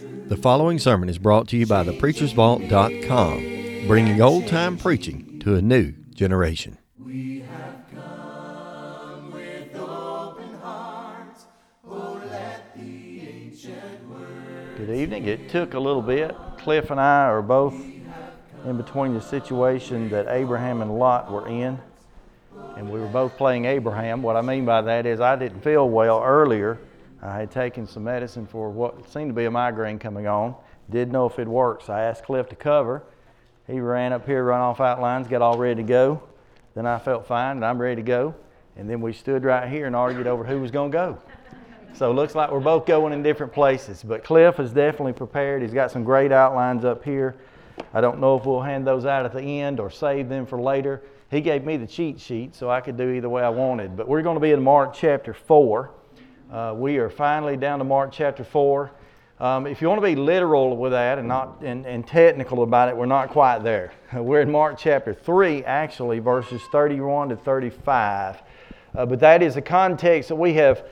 The following sermon is brought to you by thepreachersvault.com, bringing old time preaching to a new generation. Good evening. It took a little bit. Cliff and I are both in between the situation that Abraham and Lot were in, and we were both playing Abraham. What I mean by that is I didn't feel well earlier. I had taken some medicine for what seemed to be a migraine coming on. Didn't know if it worked, so I asked Cliff to cover. He ran up here, run off outlines, got all ready to go. Then I felt fine, and I'm ready to go. And then we stood right here and argued over who was going to go. So it looks like we're both going in different places. But Cliff is definitely prepared. He's got some great outlines up here. I don't know if we'll hand those out at the end or save them for later. He gave me the cheat sheet so I could do either way I wanted. But we're going to be in Mark chapter 4. Uh, we are finally down to Mark chapter 4. Um, if you want to be literal with that and not and, and technical about it, we're not quite there. We're in Mark chapter 3, actually, verses 31 to 35. Uh, but that is a context that we have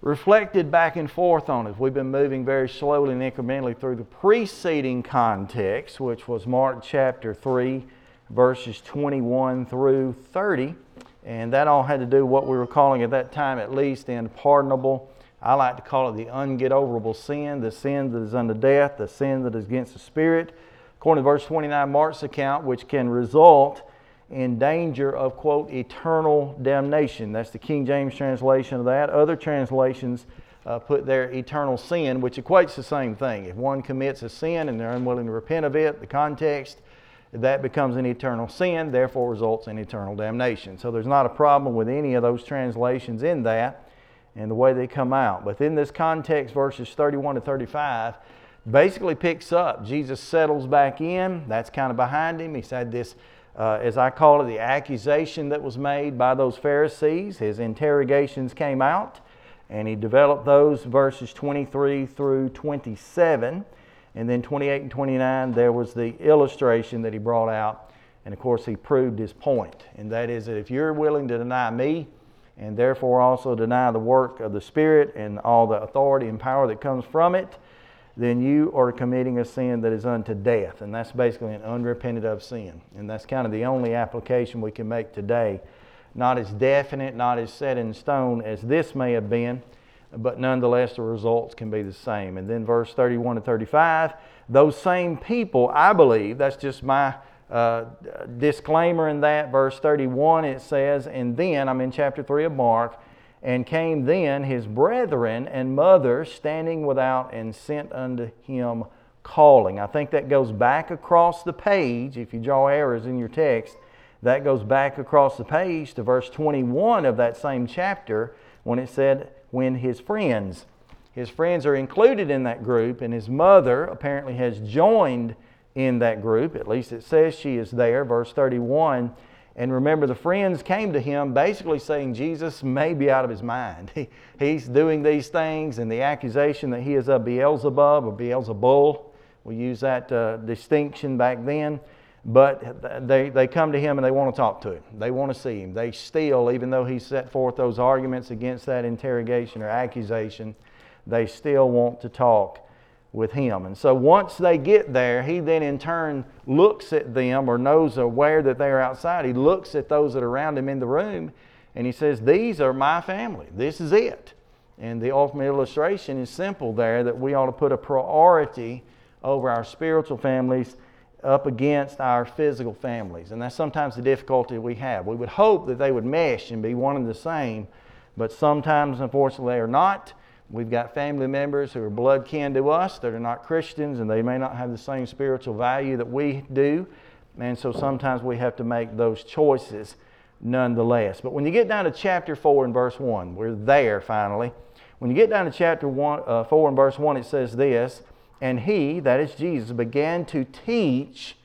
reflected back and forth on as we've been moving very slowly and incrementally through the preceding context, which was Mark chapter 3, verses 21 through 30. And that all had to do what we were calling at that time, at least, the unpardonable. I like to call it the ungetoverable sin, the sin that is unto death, the sin that is against the Spirit. According to verse 29, Mark's account, which can result in danger of, quote, eternal damnation. That's the King James translation of that. Other translations uh, put there eternal sin, which equates the same thing. If one commits a sin and they're unwilling to repent of it, the context, that becomes an eternal sin, therefore results in eternal damnation. So there's not a problem with any of those translations in that and the way they come out. But in this context, verses 31 to 35 basically picks up. Jesus settles back in. That's kind of behind him. He said this uh, as I call it, the accusation that was made by those Pharisees. His interrogations came out, and he developed those verses 23 through 27. And then 28 and 29, there was the illustration that he brought out. And of course, he proved his point. And that is that if you're willing to deny me, and therefore also deny the work of the Spirit and all the authority and power that comes from it, then you are committing a sin that is unto death. And that's basically an unrepented of sin. And that's kind of the only application we can make today. Not as definite, not as set in stone as this may have been, but nonetheless the results can be the same. And then verse 31 to 35, those same people, I believe, that's just my uh, disclaimer in that. Verse 31, it says, and then, I'm in chapter 3 of Mark, and came then his brethren and mother standing without and sent unto him calling. I think that goes back across the page. If you draw arrows in your text, that goes back across the page to verse 21 of that same chapter when it said, When his friends, his friends are included in that group, and his mother apparently has joined in that group. At least it says she is there. Verse 31 and remember, the friends came to him basically saying Jesus may be out of his mind. He, he's doing these things, and the accusation that he is a Beelzebub or Beelzebul, we use that uh, distinction back then. But they, they come to him and they want to talk to him. They want to see him. They still, even though he set forth those arguments against that interrogation or accusation, they still want to talk with him. And so once they get there, he then in turn looks at them or knows aware that they're outside. He looks at those that are around him in the room and he says, These are my family. This is it. And the ultimate illustration is simple there that we ought to put a priority over our spiritual families up against our physical families. And that's sometimes the difficulty we have. We would hope that they would mesh and be one and the same, but sometimes, unfortunately, they are not. We've got family members who are blood kin to us that are not Christians and they may not have the same spiritual value that we do. And so sometimes we have to make those choices nonetheless. But when you get down to chapter 4 and verse 1, we're there finally. When you get down to chapter one, uh, 4 and verse 1, it says this And he, that is Jesus, began to teach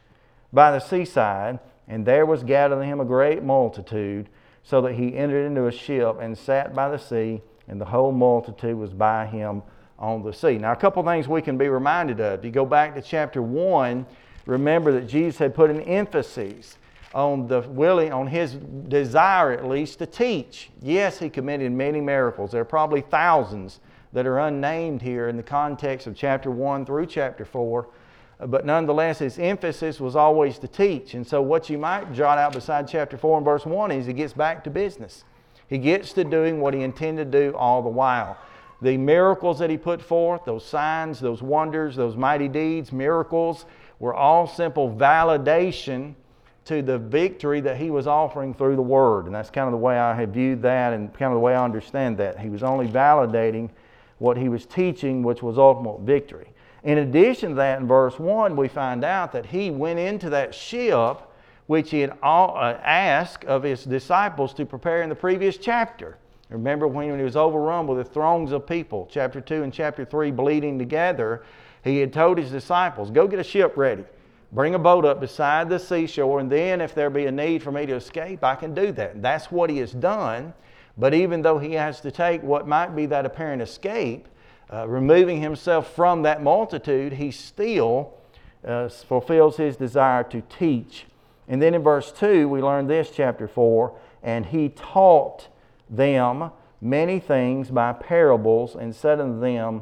by the seaside, and there was gathered him a great multitude, so that he entered into a ship and sat by the sea and the whole multitude was by him on the sea. Now, a couple things we can be reminded of. If you go back to chapter 1, remember that Jesus had put an emphasis on the willing, on his desire at least to teach. Yes, he committed many miracles. There are probably thousands that are unnamed here in the context of chapter 1 through chapter 4. Uh, but nonetheless, his emphasis was always to teach. And so, what you might jot out beside chapter 4 and verse 1 is he gets back to business. He gets to doing what he intended to do all the while. The miracles that he put forth, those signs, those wonders, those mighty deeds, miracles, were all simple validation to the victory that he was offering through the Word. And that's kind of the way I have viewed that and kind of the way I understand that. He was only validating what he was teaching, which was ultimate victory. In addition to that, in verse 1, we find out that he went into that ship which he had uh, asked of his disciples to prepare in the previous chapter. Remember when he was overrun with the throngs of people, chapter 2 and chapter 3 bleeding together, he had told his disciples, Go get a ship ready. Bring a boat up beside the seashore, and then if there be a need for me to escape, I can do that. And That's what he has done. But even though he has to take what might be that apparent escape, uh, removing himself from that multitude, he still uh, fulfills his desire to teach. And then in verse 2, we learn this, chapter 4, and he taught them many things by parables and setting them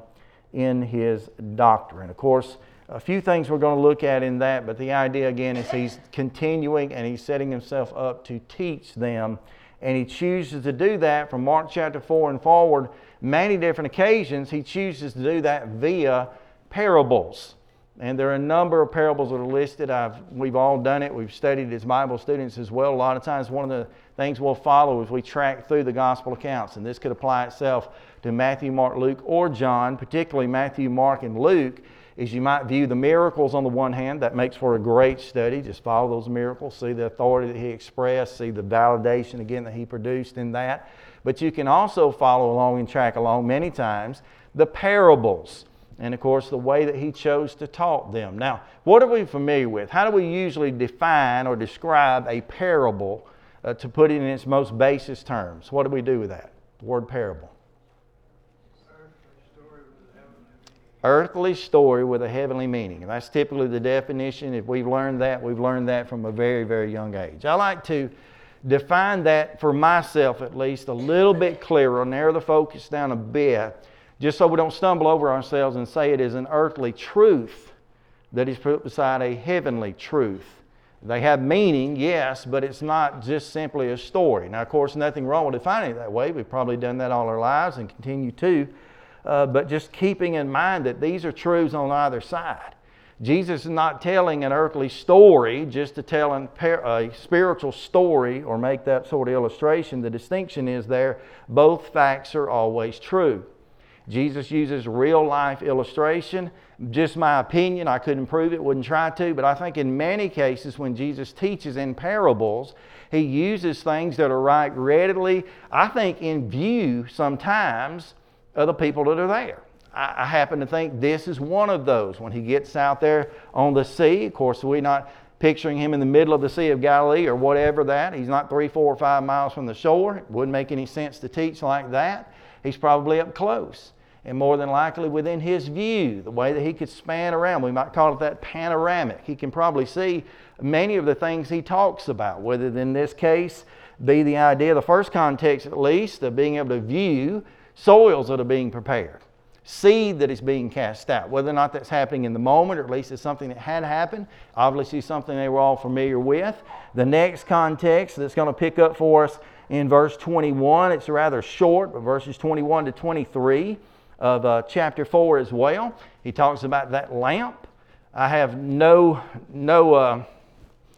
in his doctrine. Of course, a few things we're going to look at in that, but the idea again is he's continuing and he's setting himself up to teach them. And he chooses to do that from Mark chapter 4 and forward. Many different occasions, he chooses to do that via parables. And there are a number of parables that are listed. I've, we've all done it. We've studied as Bible students as well. A lot of times, one of the things we'll follow as we track through the gospel accounts, and this could apply itself to Matthew, Mark, Luke, or John, particularly Matthew, Mark, and Luke, is you might view the miracles on the one hand. That makes for a great study. Just follow those miracles, see the authority that he expressed, see the validation again that he produced in that. But you can also follow along and track along many times the parables and of course the way that he chose to talk them. Now, what are we familiar with? How do we usually define or describe a parable uh, to put it in its most basis terms? What do we do with that? The word parable. Earthly story with a heavenly meaning. And that's typically the definition. If we've learned that, we've learned that from a very, very young age. I like to define that for myself at least a little bit clearer, narrow the focus down a bit just so we don't stumble over ourselves and say it is an earthly truth that is put beside a heavenly truth. They have meaning, yes, but it's not just simply a story. Now, of course, nothing wrong with defining it that way. We've probably done that all our lives and continue to. Uh, but just keeping in mind that these are truths on either side. Jesus is not telling an earthly story just to tell a spiritual story or make that sort of illustration. The distinction is there both facts are always true. Jesus uses real life illustration. Just my opinion, I couldn't prove it, wouldn't try to, but I think in many cases when Jesus teaches in parables, he uses things that are right readily, I think, in view sometimes of the people that are there. I, I happen to think this is one of those. When he gets out there on the sea, of course, we're not picturing him in the middle of the Sea of Galilee or whatever that. He's not three, four, or five miles from the shore. It wouldn't make any sense to teach like that. He's probably up close and more than likely within his view, the way that he could span around. We might call it that panoramic. He can probably see many of the things he talks about, whether in this case be the idea, the first context at least, of being able to view soils that are being prepared, seed that is being cast out, whether or not that's happening in the moment, or at least it's something that had happened, obviously something they were all familiar with. The next context that's going to pick up for us in verse 21, it's rather short, but verses 21 to 23 of uh, chapter 4 as well. He talks about that lamp. I have no, no uh,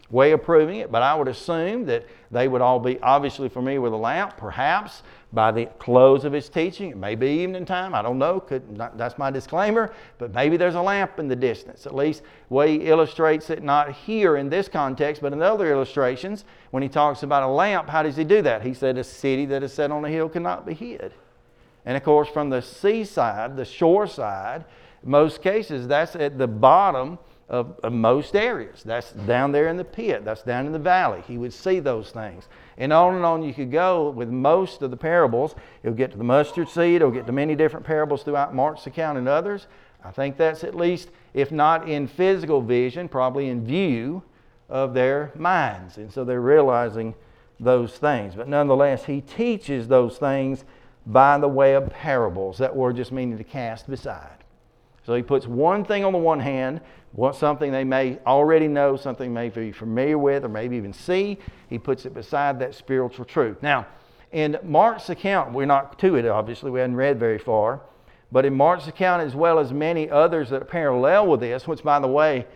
way of proving it, but I would assume that they would all be obviously familiar with a lamp, perhaps by the close of his teaching. It may be evening time. I don't know. Could not, that's my disclaimer. But maybe there's a lamp in the distance. At least way he illustrates it, not here in this context, but in other illustrations. When he talks about a lamp, how does he do that? He said, "A city that is set on a hill cannot be hid." And of course, from the seaside, the shore side, most cases, that's at the bottom of, of, most areas. That's down there in the pit, that's down in the valley. He would see those things. And on and on you could go with most of the parables. He'll get to the mustard seed, he'll get to many different parables throughout Mark's account and others. I think that's at least, if not in physical vision, probably in view of their minds. And so they're realizing those things. But nonetheless, he teaches those things by the way of parables. That word just meaning to cast beside. So he puts one thing on the one hand, something they may already know, something they may be familiar with, or maybe even see. He puts it beside that spiritual truth. Now, in Mark's account, we're not to it, obviously, we hadn't read very far, but in Mark's account, as well as many others that parallel with this, which, by the way,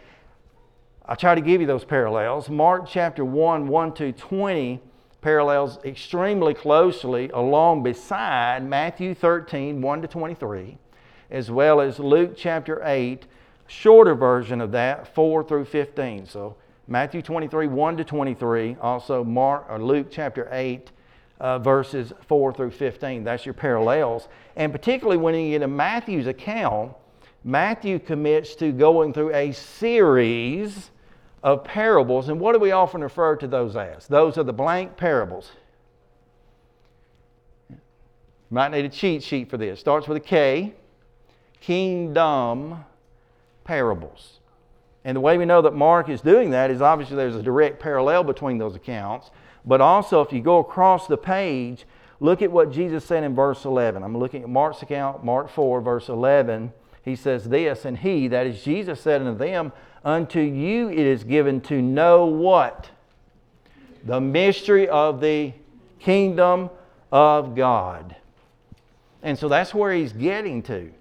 I try to give you those parallels. Mark chapter 1, 1 to 20 parallels extremely closely along beside Matthew 13, 1 to 23, as well as Luke chapter 8, shorter version of that, 4 through 15. So Matthew 23, 1 to 23, also Mark or Luke chapter 8, uh, verses 4 through 15. That's your parallels. And particularly when you get to Matthew's account, Matthew commits to going through a series of parables. And what do we often refer to those as? Those are the blank parables. Might need a cheat sheet for this. Starts with a K. Kingdom parables. And the way we know that Mark is doing that is obviously there's a direct parallel between those accounts. But also, if you go across the page, look at what Jesus said in verse 11. I'm looking at Mark's account, Mark 4, verse 11. He says this, and he, that is Jesus, said unto them, Unto you it is given to know what? The mystery of the kingdom of God. And so that's where he's getting to.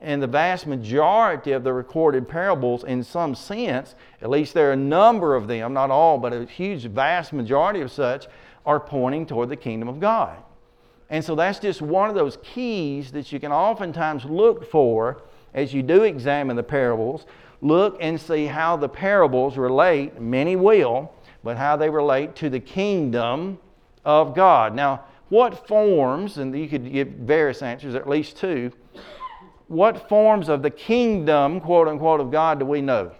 And the vast majority of the recorded parables, in some sense, at least there are a number of them, not all, but a huge, vast majority of such, are pointing toward the kingdom of God. And so that's just one of those keys that you can oftentimes look for as you do examine the parables. Look and see how the parables relate, many will, but how they relate to the kingdom of God. Now, what forms, and you could give various answers, at least two, what forms of the kingdom, quote unquote, of God do we know?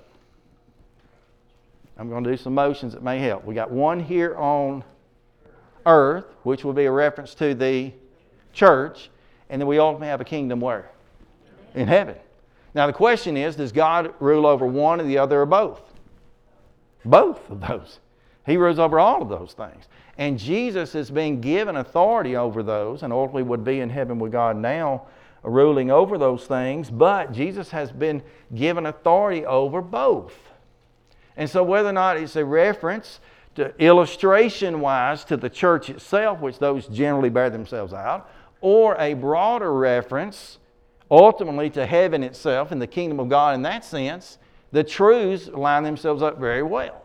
I'm going to do some motions that may help. We got one here on earth, which will be a reference to the church, and then we ultimately have a kingdom where? In heaven. Now the question is, does God rule over one or the other or both? Both of those. He rules over all of those things. And Jesus is being given authority over those, and ultimately would be in heaven with God now ruling over those things, but Jesus has been given authority over both. And so, whether or not it's a reference to illustration wise to the church itself, which those generally bear themselves out, or a broader reference ultimately to heaven itself and the kingdom of God in that sense, the truths line themselves up very well.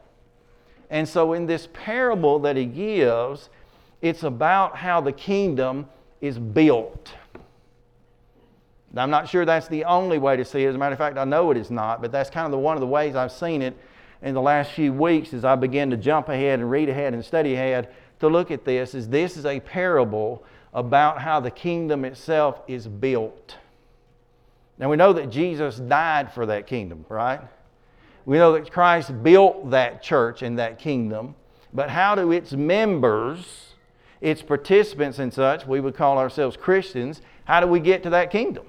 And so, in this parable that he gives, it's about how the kingdom is built. I'm not sure that's the only way to see it. As a matter of fact, I know it is not, but that's kind of the, one of the ways I've seen it in the last few weeks as I begin to jump ahead and read ahead and study ahead to look at this is this is a parable about how the kingdom itself is built. Now we know that Jesus died for that kingdom, right? We know that Christ built that church and that kingdom, but how do its members, its participants and such, we would call ourselves Christians, how do we get to that kingdom?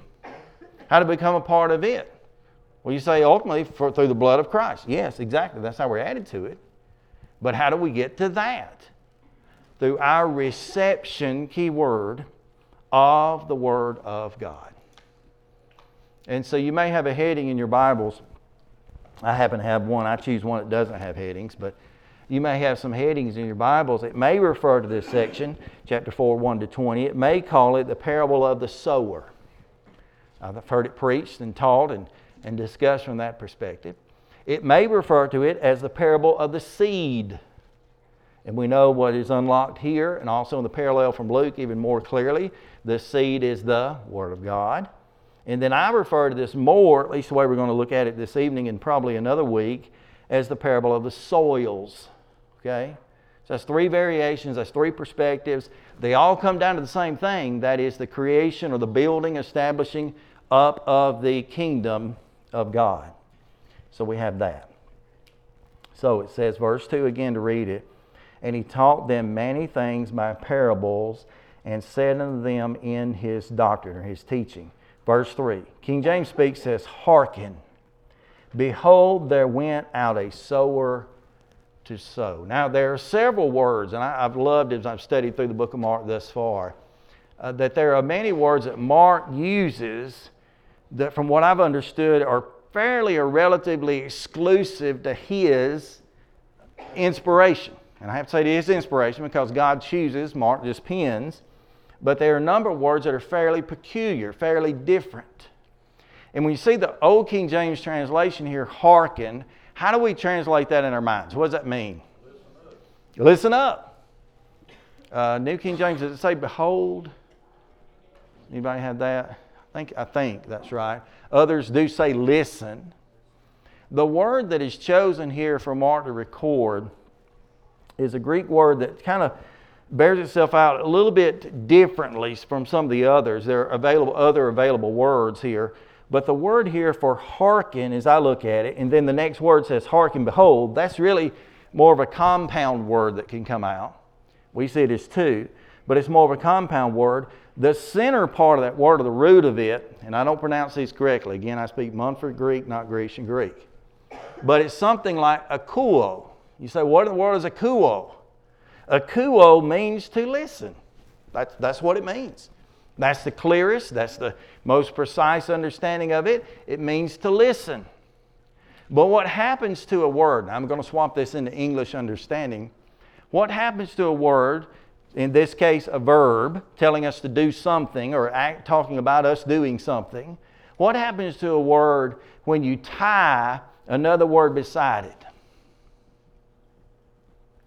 How to become a part of it? Well, you say ultimately for, through the blood of Christ. Yes, exactly. That's how we're added to it. But how do we get to that? Through our reception, key word, of the Word of God. And so you may have a heading in your Bibles. I happen to have one. I choose one that doesn't have headings, but you may have some headings in your Bibles. It may refer to this section, chapter 4, 1 to 20. It may call it the parable of the sower. I've heard it preached and taught and, and discussed from that perspective. It may refer to it as the parable of the seed. And we know what is unlocked here and also in the parallel from Luke even more clearly. The seed is the Word of God. And then I refer to this more, at least the way we're going to look at it this evening and probably another week, as the parable of the soils. Okay? So that's three variations, that's three perspectives. They all come down to the same thing that is, the creation or the building, establishing up of the kingdom of God. So we have that. So it says, verse 2 again to read it. And he taught them many things by parables and said unto them in his doctrine or his teaching. Verse 3 King James speaks, says, Hearken. Behold, there went out a sower to sow. Now, there are several words, and I, have loved as I've studied through the book of Mark thus far uh, that there are many words that Mark uses that, from what I've understood, are fairly or relatively exclusive to his inspiration. And I have to say it is inspiration because God chooses, Mark just pins. But there are a number of words that are fairly peculiar, fairly different. And when you see the Old King James translation here, hearken, how do we translate that in our minds? What does that mean? Listen up. Listen up. Uh, New King James, does it say behold? Anybody have that? I think, I think that's right. Others do say listen. The word that is chosen here for Mark to record is a Greek word that kind of bears itself out a little bit differently from some of the others. There are available other available words here. But the word here for hearken, as I look at it, and then the next word says hearken, behold, that's really more of a compound word that can come out. We see it as two, but it's more of a compound word. The center part of that word, or the root of it, and I don't pronounce these correctly. Again, I speak Munford Greek, not Grecian Greek. But it's something like akuo. You say, what in the world is akuo? Akuo means to listen. That's, that's what it means. That's the clearest, that's the most precise understanding of it. It means to listen. But what happens to a word, I'm going to swap this into English understanding. What happens to a word, in this case a verb, telling us to do something or act, talking about us doing something? What happens to a word when you tie another word beside it?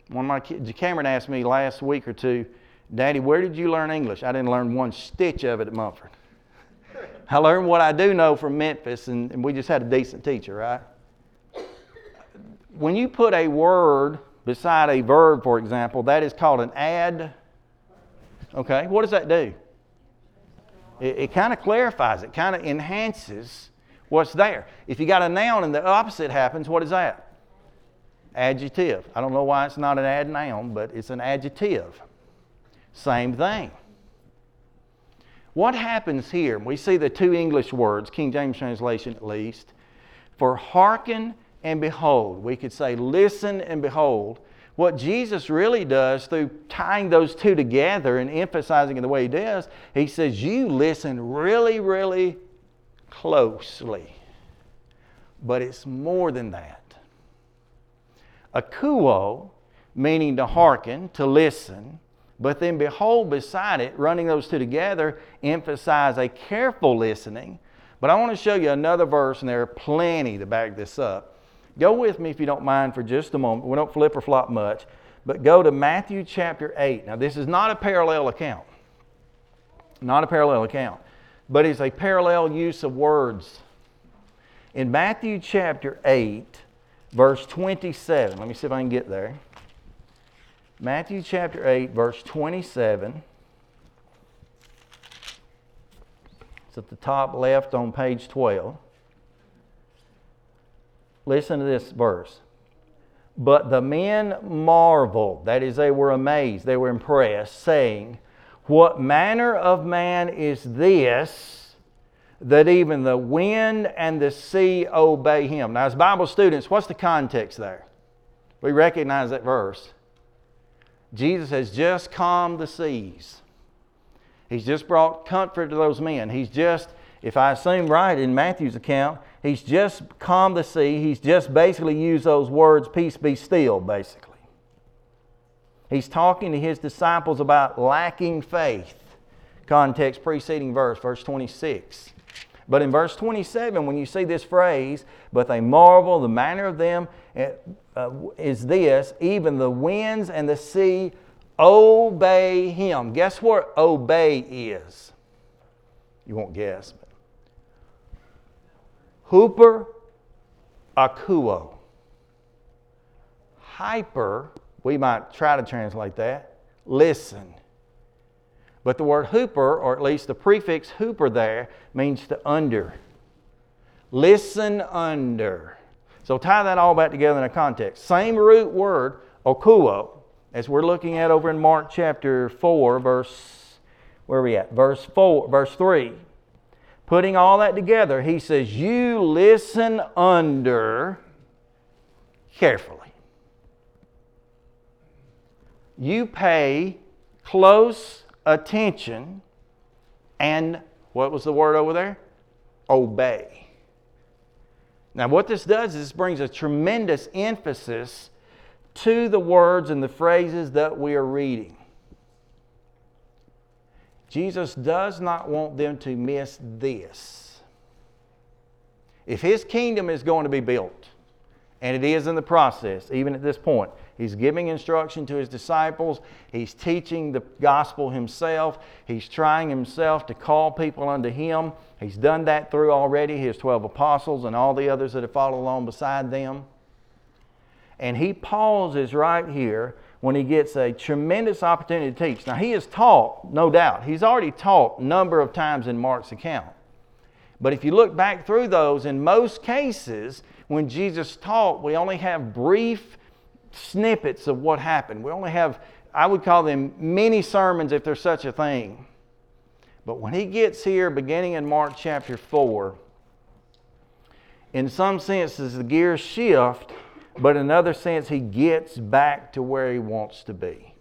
One of my kids, Cameron asked me last week or two, Daddy, where did you learn English? I didn't learn one stitch of it at Munford. I learned what I do know from Memphis, and, and we just had a decent teacher, right? When you put a word beside a verb, for example, that is called an ad. Okay, what does that do? It, it kind of clarifies, it kind of enhances what's there. If you got a noun and the opposite happens, what is that? Adjective. I don't know why it's not an add noun, but it's an adjective. Same thing. What happens here? We see the two English words, King James translation at least, for hearken and behold. We could say listen and behold. What Jesus really does through tying those two together and emphasizing it the way he does, he says, You listen really, really closely. But it's more than that. Akuo, meaning to hearken, to listen, but then behold, beside it, running those two together, emphasize a careful listening. But I want to show you another verse, and there are plenty to back this up. Go with me, if you don't mind, for just a moment. We don't flip or flop much, but go to Matthew chapter 8. Now, this is not a parallel account, not a parallel account, but it's a parallel use of words. In Matthew chapter 8, verse 27, let me see if I can get there. Matthew chapter 8, verse 27. It's at the top left on page 12. Listen to this verse. But the men marveled, that is, they were amazed, they were impressed, saying, What manner of man is this that even the wind and the sea obey him? Now, as Bible students, what's the context there? We recognize that verse. Jesus has just calmed the seas. He's just brought comfort to those men. He's just, if I assume right in Matthew's account, he's just calmed the sea. He's just basically used those words, peace be still, basically. He's talking to his disciples about lacking faith. Context preceding verse, verse 26. But in verse 27, when you see this phrase, but they marvel, the manner of them eh, uh, is this even the winds and the sea obey him. Guess what obey is? You won't guess. Hooper akuo. Hyper, we might try to translate that, listen. But the word hooper, or at least the prefix hooper there, means to under. Listen under. So tie that all back together in a context. Same root word, okuo, as we're looking at over in Mark chapter 4, verse, where are we at? Verse 4, verse 3. Putting all that together, he says, You listen under carefully. You pay close attention And what was the word over there? Obey. Now, what this does is this brings a tremendous emphasis to the words and the phrases that we are reading. Jesus does not want them to miss this. If his kingdom is going to be built, and it is in the process, even at this point, he's giving instruction to his disciples, he's teaching the gospel himself, he's trying himself to call people unto him. He's done that through already his 12 apostles and all the others that have followed along beside them. And he pauses right here when he gets a tremendous opportunity to teach. Now, he has taught, no doubt. He's already taught a number of times in Mark's account. But if you look back through those, in most cases, when Jesus taught, we only have brief snippets of what happened. We only have, I would call them mini sermons if there's such a thing. But when he gets here, beginning in Mark chapter 4, in some senses the gears shift but in another sense, he gets back to where he wants to be.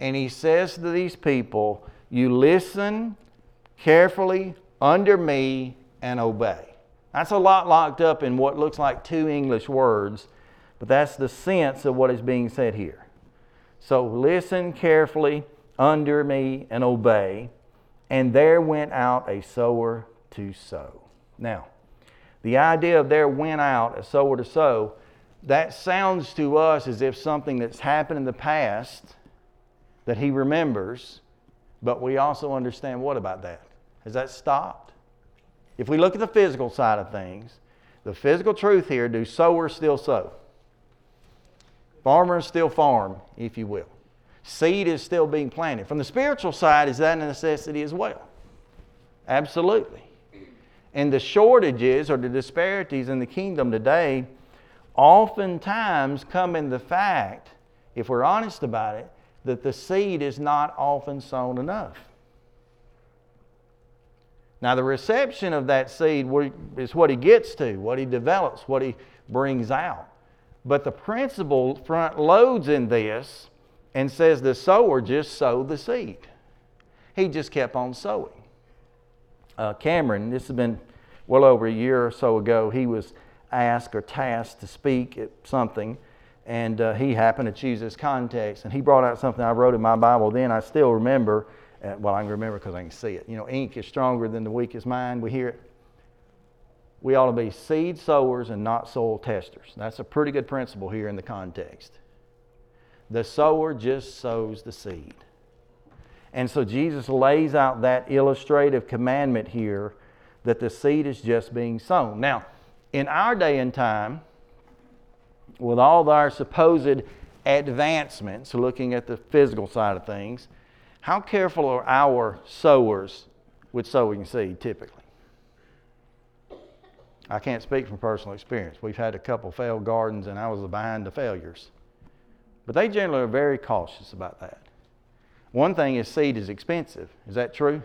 And he says to these people, You listen carefully under me and obey. That's a lot locked up in what looks like two English words, but that's the sense of what is being said here. So listen carefully under me and obey. And there went out a sower to sow. Now, the idea of there went out a sower to sow that sounds to us as if something that's happened in the past that he remembers, but we also understand what about that? Has that stopped? If we look at the physical side of things, the physical truth here do sowers still sow? Farmers still farm, if you will. Seed is still being planted. From the spiritual side, is that a necessity as well? Absolutely. And the shortages or the disparities in the kingdom today oftentimes come in the fact, if we're honest about it, that the seed is not often sown enough. Now, the reception of that seed is what he gets to, what he develops, what he brings out. But the principle front loads in this and says the sower just sowed the seed. He just kept on sowing. Uh, Cameron, this has been well over a year or so ago, he was asked or tasked to speak at something, and uh, he happened to choose this context. And he brought out something I wrote in my Bible then. I still remember. Uh, well, I can remember because I can see it. You know, ink is stronger than the weakest mind. We hear it. We ought to be seed sowers and not soil testers. That's a pretty good principle here in the context. The sower just sows the seed. And so Jesus lays out that illustrative commandment here that the seed is just being sown. Now, in our day and time, with all our supposed advancements, looking at the physical side of things, how careful are our sowers with sowing seed typically? I can't speak from personal experience. We've had a couple failed gardens, and I was behind the failures. But they generally are very cautious about that. One thing is seed is expensive. Is that true?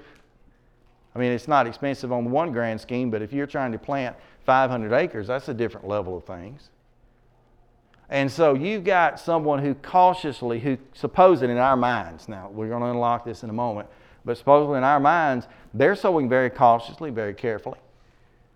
I mean, it's not expensive on one grand scheme, but if you're trying to plant 500 acres, that's a different level of things. And so you've got someone who cautiously, who supposedly in our minds, now we're going to unlock this in a moment, but supposedly in our minds, they're sowing very cautiously, very carefully.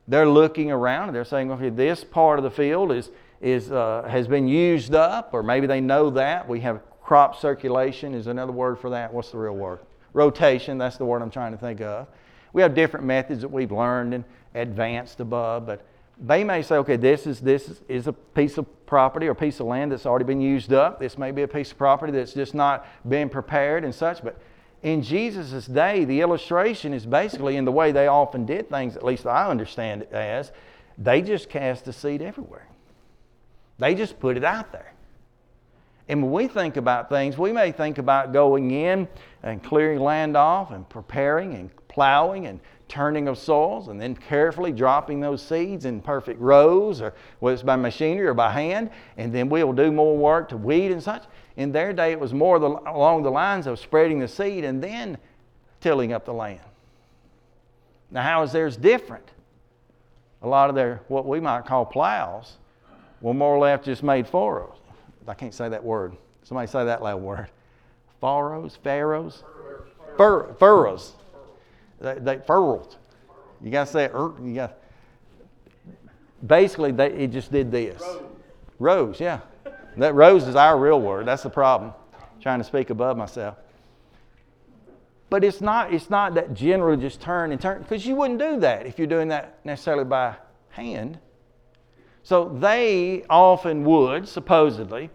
They're looking around and they're saying, okay, this part of the field is, is, uh, has been used up, or maybe they know that. We have crop circulation, is another word for that. What's the real word? Rotation, that's the word I'm trying to think of. We have different methods that we've learned and advanced above, but they may say, okay, this is this is a piece of property or piece of land that's already been used up. This may be a piece of property that's just not been prepared and such. But in Jesus' day, the illustration is basically in the way they often did things, at least I understand it as, they just cast the seed everywhere. They just put it out there. And when we think about things, we may think about going in and clearing land off and preparing and plowing and turning of soils and then carefully dropping those seeds in perfect rows or whether it's by machinery or by hand. And then we'll do more work to weed and such. In their day it was more the, along the lines of spreading the seed and then tilling up the land. Now how is theirs different? A lot of their what we might call plows were more or less just made furrows. I can't say that word. Somebody say that loud word. Furrows pharaohs? Furrows They, they furled. You got to say it. er, You got. Basically, they, it just did this. Rose. Rose, yeah. That rose is our real word. That's the problem. trying to speak above myself. But it's not, it's not that general just turn and turn, because you wouldn't do that if you're doing that necessarily by hand. So they often would, supposedly,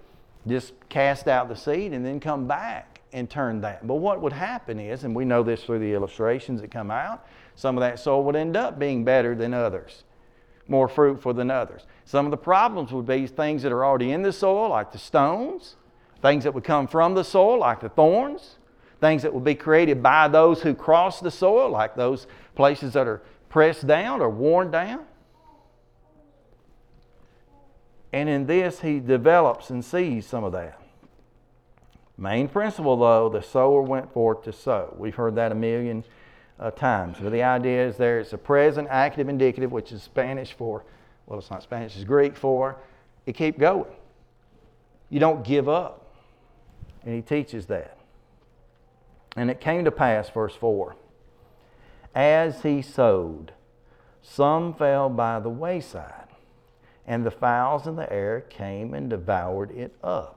just cast out the seed and then come back and turn that. But what would happen is, and we know this through the illustrations that come out, some of that soil would end up being better than others, more fruitful than others. Some of the problems would be things that are already in the soil, like the stones, things that would come from the soil, like the thorns, things that would be created by those who cross the soil, like those places that are pressed down or worn down. And in this, he develops and sees some of that. Main principle, though, the sower went forth to sow. We've heard that a million uh, times. But the idea is there it's a present active indicative, which is Spanish for, well, it's not Spanish, it's Greek for, you keep going. You don't give up. And he teaches that. And it came to pass, verse 4, as he sowed, some fell by the wayside, and the fowls in the air came and devoured it up.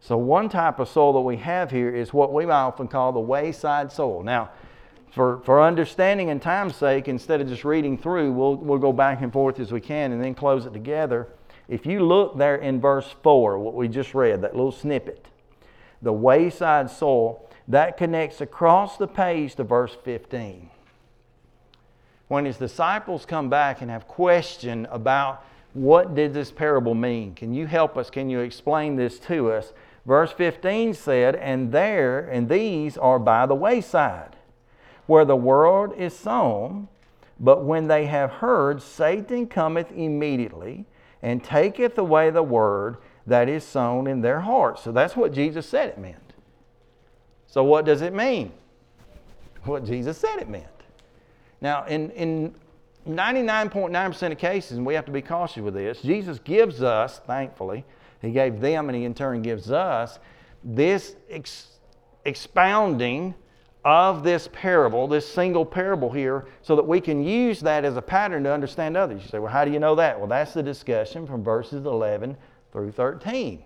So, one type of soil that we have here is what we often call the wayside soil. Now, for, for understanding and time's sake, instead of just reading through, we'll, we'll go back and forth as we can and then close it together. If you look there in verse 4, what we just read, that little snippet, the wayside soil, that connects across the page to verse 15. When his disciples come back and have question about what did this parable mean? Can you help us? Can you explain this to us? Verse 15 said, And there, and these are by the wayside, where the world is sown, but when they have heard, Satan cometh immediately and taketh away the word that is sown in their hearts. So that's what Jesus said it meant. So, what does it mean? What Jesus said it meant. Now, in, in 99.9% of cases, and we have to be cautious with this, Jesus gives us, thankfully, He gave them and He in turn gives us this ex- expounding of this parable, this single parable here, so that we can use that as a pattern to understand others. You say, well, how do you know that? Well, that's the discussion from verses 11 through 13.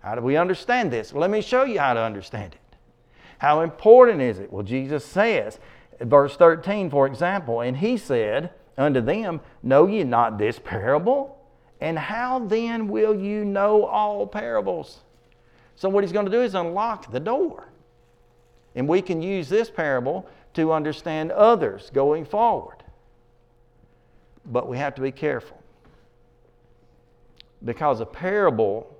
How do we understand this? Well, let me show you how to understand it. How important is it? Well, Jesus says, verse 13, for example, and he said unto them, Know ye not this parable? And how then will you know all parables? So, what he's going to do is unlock the door. And we can use this parable to understand others going forward. But we have to be careful. Because a parable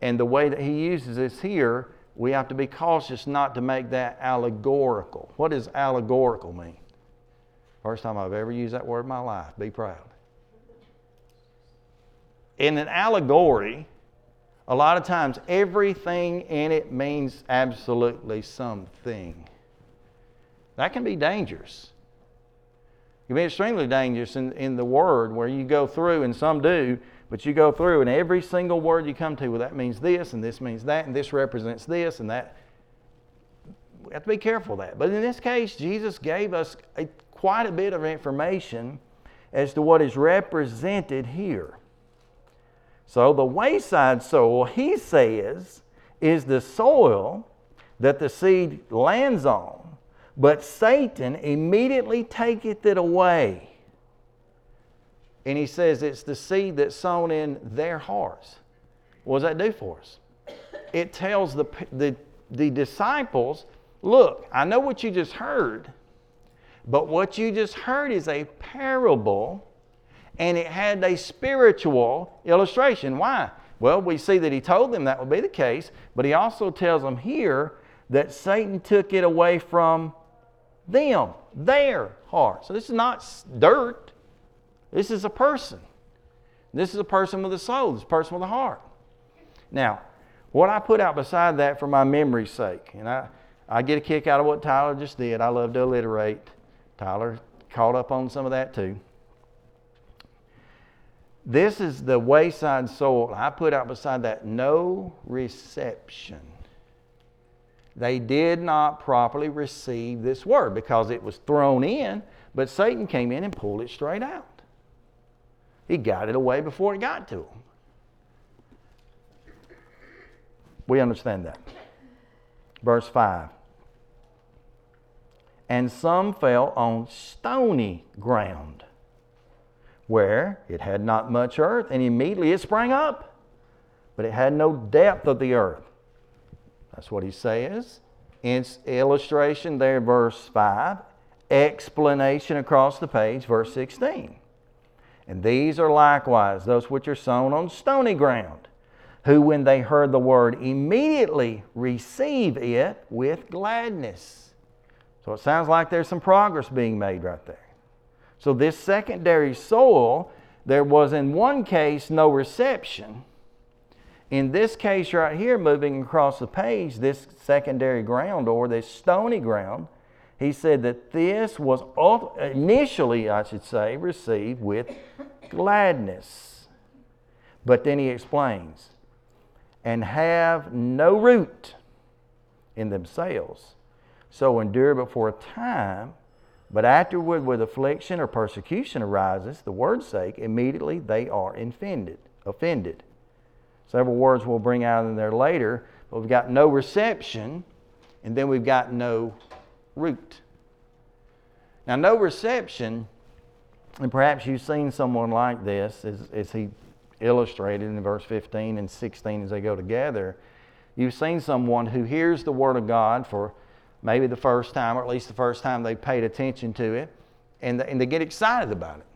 and the way that he uses this here, we have to be cautious not to make that allegorical. What does allegorical mean? First time I've ever used that word in my life. Be proud. In an allegory, a lot of times everything in it means absolutely something. That can be dangerous. It can be extremely dangerous in, in the word where you go through, and some do, but you go through and every single word you come to, well, that means this, and this means that, and this represents this, and that. We have to be careful of that. But in this case, Jesus gave us a, quite a bit of information as to what is represented here. So the wayside soil, he says, is the soil that the seed lands on, but Satan immediately taketh it away. And he says it's the seed that's sown in their hearts. What does that do for us? It tells the, the, the disciples, look, I know what you just heard, but what you just heard is a parable and it had a spiritual illustration. Why? Well, we see that he told them that would be the case, but he also tells them here that Satan took it away from them, their heart. So this is not dirt. This is a person. This is a person with a soul. This person with a heart. Now, what I put out beside that for my memory's sake, and I, I get a kick out of what Tyler just did. I love to alliterate. Tyler caught up on some of that too. This is the wayside soil. I put out beside that no reception. they did not properly receive this word because it was thrown in, but Satan came in and pulled it straight out. He got it away before it got to them. We understand that. Verse 5. And some fell on stony ground, where it had not much earth, and immediately it sprang up, but it had no depth of the earth. That's what he says. It's illustration there, verse 5. Explanation across the page, verse 16. And these are likewise those which are sown on stony ground, who, when they heard the word, immediately receive it with gladness. So it sounds like there's some progress being made right there. So, this secondary soil, there was in one case no reception. In this case, right here, moving across the page, this secondary ground or this stony ground, he said that this was initially, I should say, received with gladness. But then he explains, and have no root in themselves, so endure but for a time. But afterward, with affliction or persecution arises, the word's sake, immediately they are offended. Offended. Several words we'll bring out in there later, but we've got no reception, and then we've got no root. Now, no reception, and perhaps you've seen someone like this as, as he illustrated in verse 15 and 16 as they go together. You've seen someone who hears the Word of God for maybe the first time, or at least the first time they've paid attention to it, and, and they get excited about it.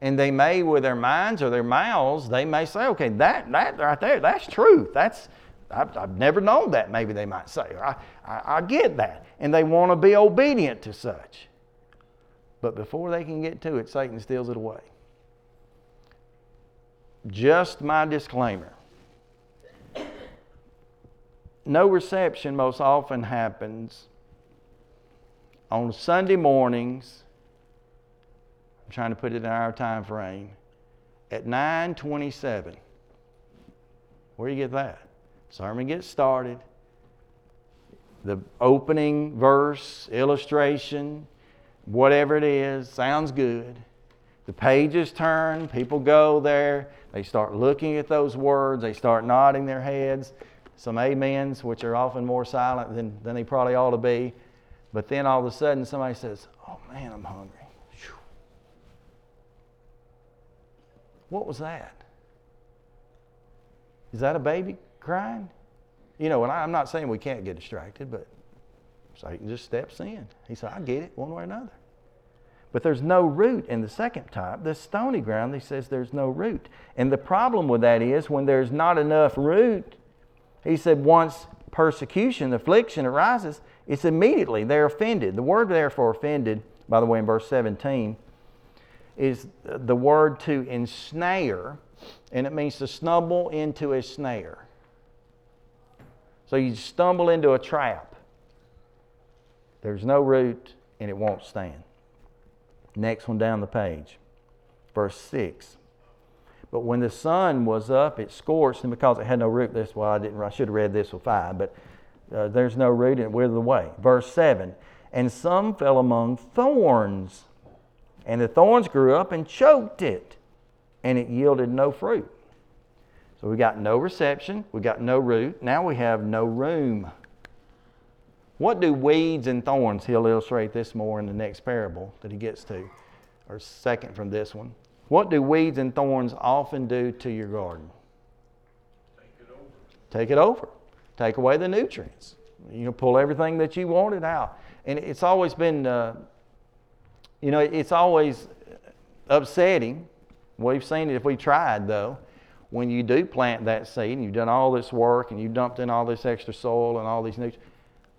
And they may, with their minds or their mouths, they may say, okay, that, that right there, that's truth. That's, I've, I've never known that, maybe they might say. I, I, I get that. And they want to be obedient to such. But before they can get to it, Satan steals it away. Just my disclaimer no reception most often happens on Sunday mornings. I'm trying to put it in our time frame at 927. Where do you get that? Sermon gets started. The opening verse, illustration, whatever it is, sounds good. The pages turn, people go there, they start looking at those words, they start nodding their heads, some amens, which are often more silent than, than they probably ought to be. But then all of a sudden somebody says, Oh man, I'm hungry. Whew. What was that? Is that a baby crying? You know, and I, am not saying we can't get distracted, but Satan just steps in. He said, I get it one way or another. But there's no root in the second type. The stony ground, he says there's no root. And the problem with that is when there's not enough root, he said once persecution, affliction arises, it's immediately they're offended. The word therefore offended, by the way, in verse 17, is the word to ensnare, and it means to stumble into a snare. So you stumble into a trap. There's no root and it won't stand. Next one down the page, verse 6. But when the sun was up, it scorched, and because it had no root, this well, I didn't. I should have read this with five, but uh, there's no root, and it withered away. Verse seven. And some fell among thorns, and the thorns grew up and choked it, and it yielded no fruit. So we got no reception, we got no root. Now we have no room. What do weeds and thorns? He'll illustrate this more in the next parable that he gets to, or second from this one. What do weeds and thorns often do to your garden? Take it over. Take it over. Take away the nutrients. You know, pull everything that you wanted out. And it's always been, uh, you know, it's always upsetting. We've seen it if we tried, though when you do plant that seed and you've done all this work and you've dumped in all this extra soil and all these nutrients,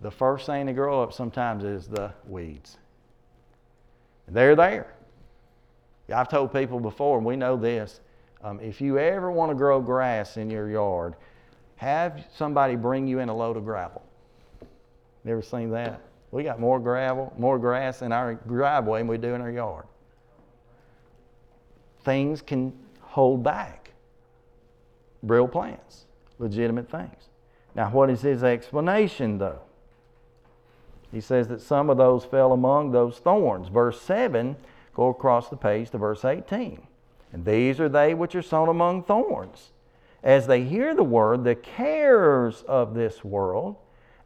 the first thing to grow up sometimes is the weeds. They're there. I've told people before, and we know this um, if you ever want to grow grass in your yard, have somebody bring you in a load of gravel. Never seen that? We got more gravel, more grass in our driveway than we do in our yard. Things can hold back real plants, legitimate things. Now, what is his explanation, though? He says that some of those fell among those thorns. Verse 7, go across the page to verse 18. And these are they which are sown among thorns. As they hear the word, the cares of this world,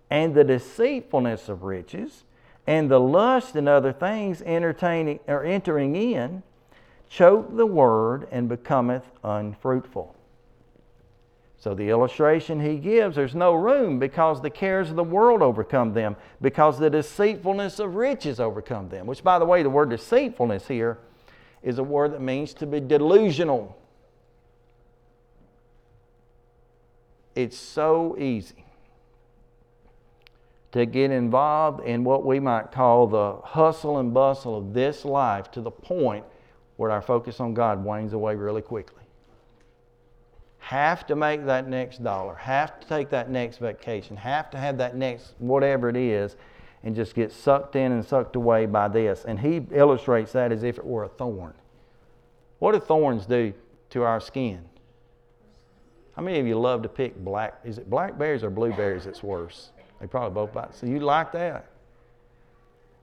and the deceitfulness of riches, and the lust and other things entertaining or entering in, choke the word and becometh unfruitful. So, the illustration he gives, there's no room because the cares of the world overcome them, because the deceitfulness of riches overcome them. Which, by the way, the word deceitfulness here is a word that means to be delusional. It's so easy to get involved in what we might call the hustle and bustle of this life to the point where our focus on God wanes away really quickly. Have to make that next dollar, have to take that next vacation, have to have that next whatever it is, and just get sucked in and sucked away by this. And he illustrates that as if it were a thorn. What do thorns do to our skin? How many of you love to pick black? Is it blackberries or blueberries that's worse? They probably both bite. So you like that?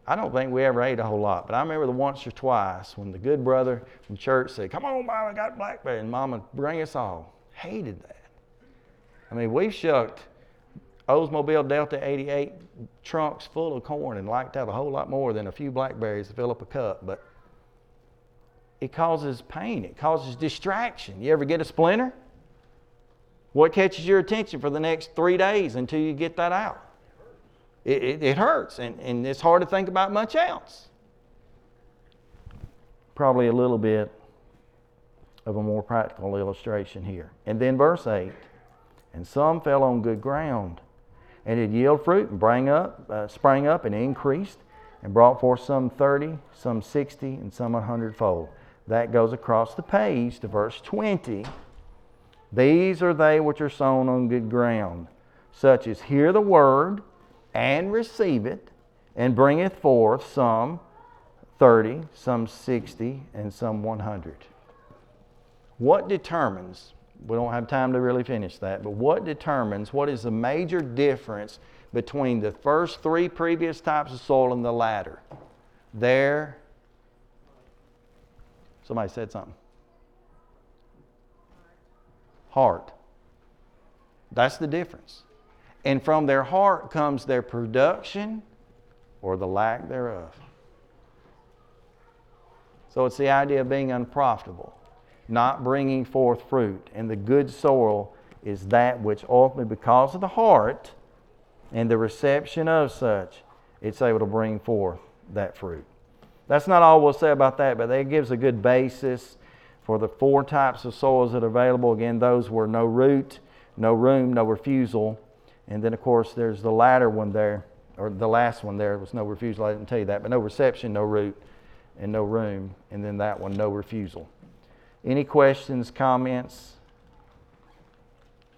I don't think we ever ate a whole lot, but I remember the once or twice when the good brother from church said, Come on, Mama, I got blackberry, and Mama bring us all. Hated that. I mean, we've shucked Oldsmobile Delta 88 trunks full of corn and liked that a whole lot more than a few blackberries to fill up a cup, but it causes pain, it causes distraction. You ever get a splinter? What catches your attention for the next three days until you get that out? It, it, it, hurts, and, and it's hard to think about much else. Probably a little bit of a more practical illustration here. And then verse 8 And some fell on good ground, and it yield fruit, and sprang up, uh, sprang up and increased, and brought forth some 30, some 60, and some a hundredfold. That goes across the page to verse 20. These are they which are sown on good ground, such as hear the word and receive it, and bringeth forth some 30, some 60, and some 100. What determines, we don't have time to really finish that, but what determines what is the major difference between the first three previous types of soil and the latter? Their, somebody said something. Heart. That's the difference. And from their heart comes their production or the lack thereof. So it's the idea of being unprofitable, not bringing forth fruit. And the good soil is that which ultimately, because of the heart and the reception of such, it's able to bring forth that fruit. That's not all we'll say about that, but that gives a good basis for the four types of soils that are available. Again, those were no root, no room, no refusal. And then, of course, there's the latter one there, or the last one there was no refusal. I didn't tell you that, but no reception, no root, and no room. And then that one, no refusal. Any questions, comments?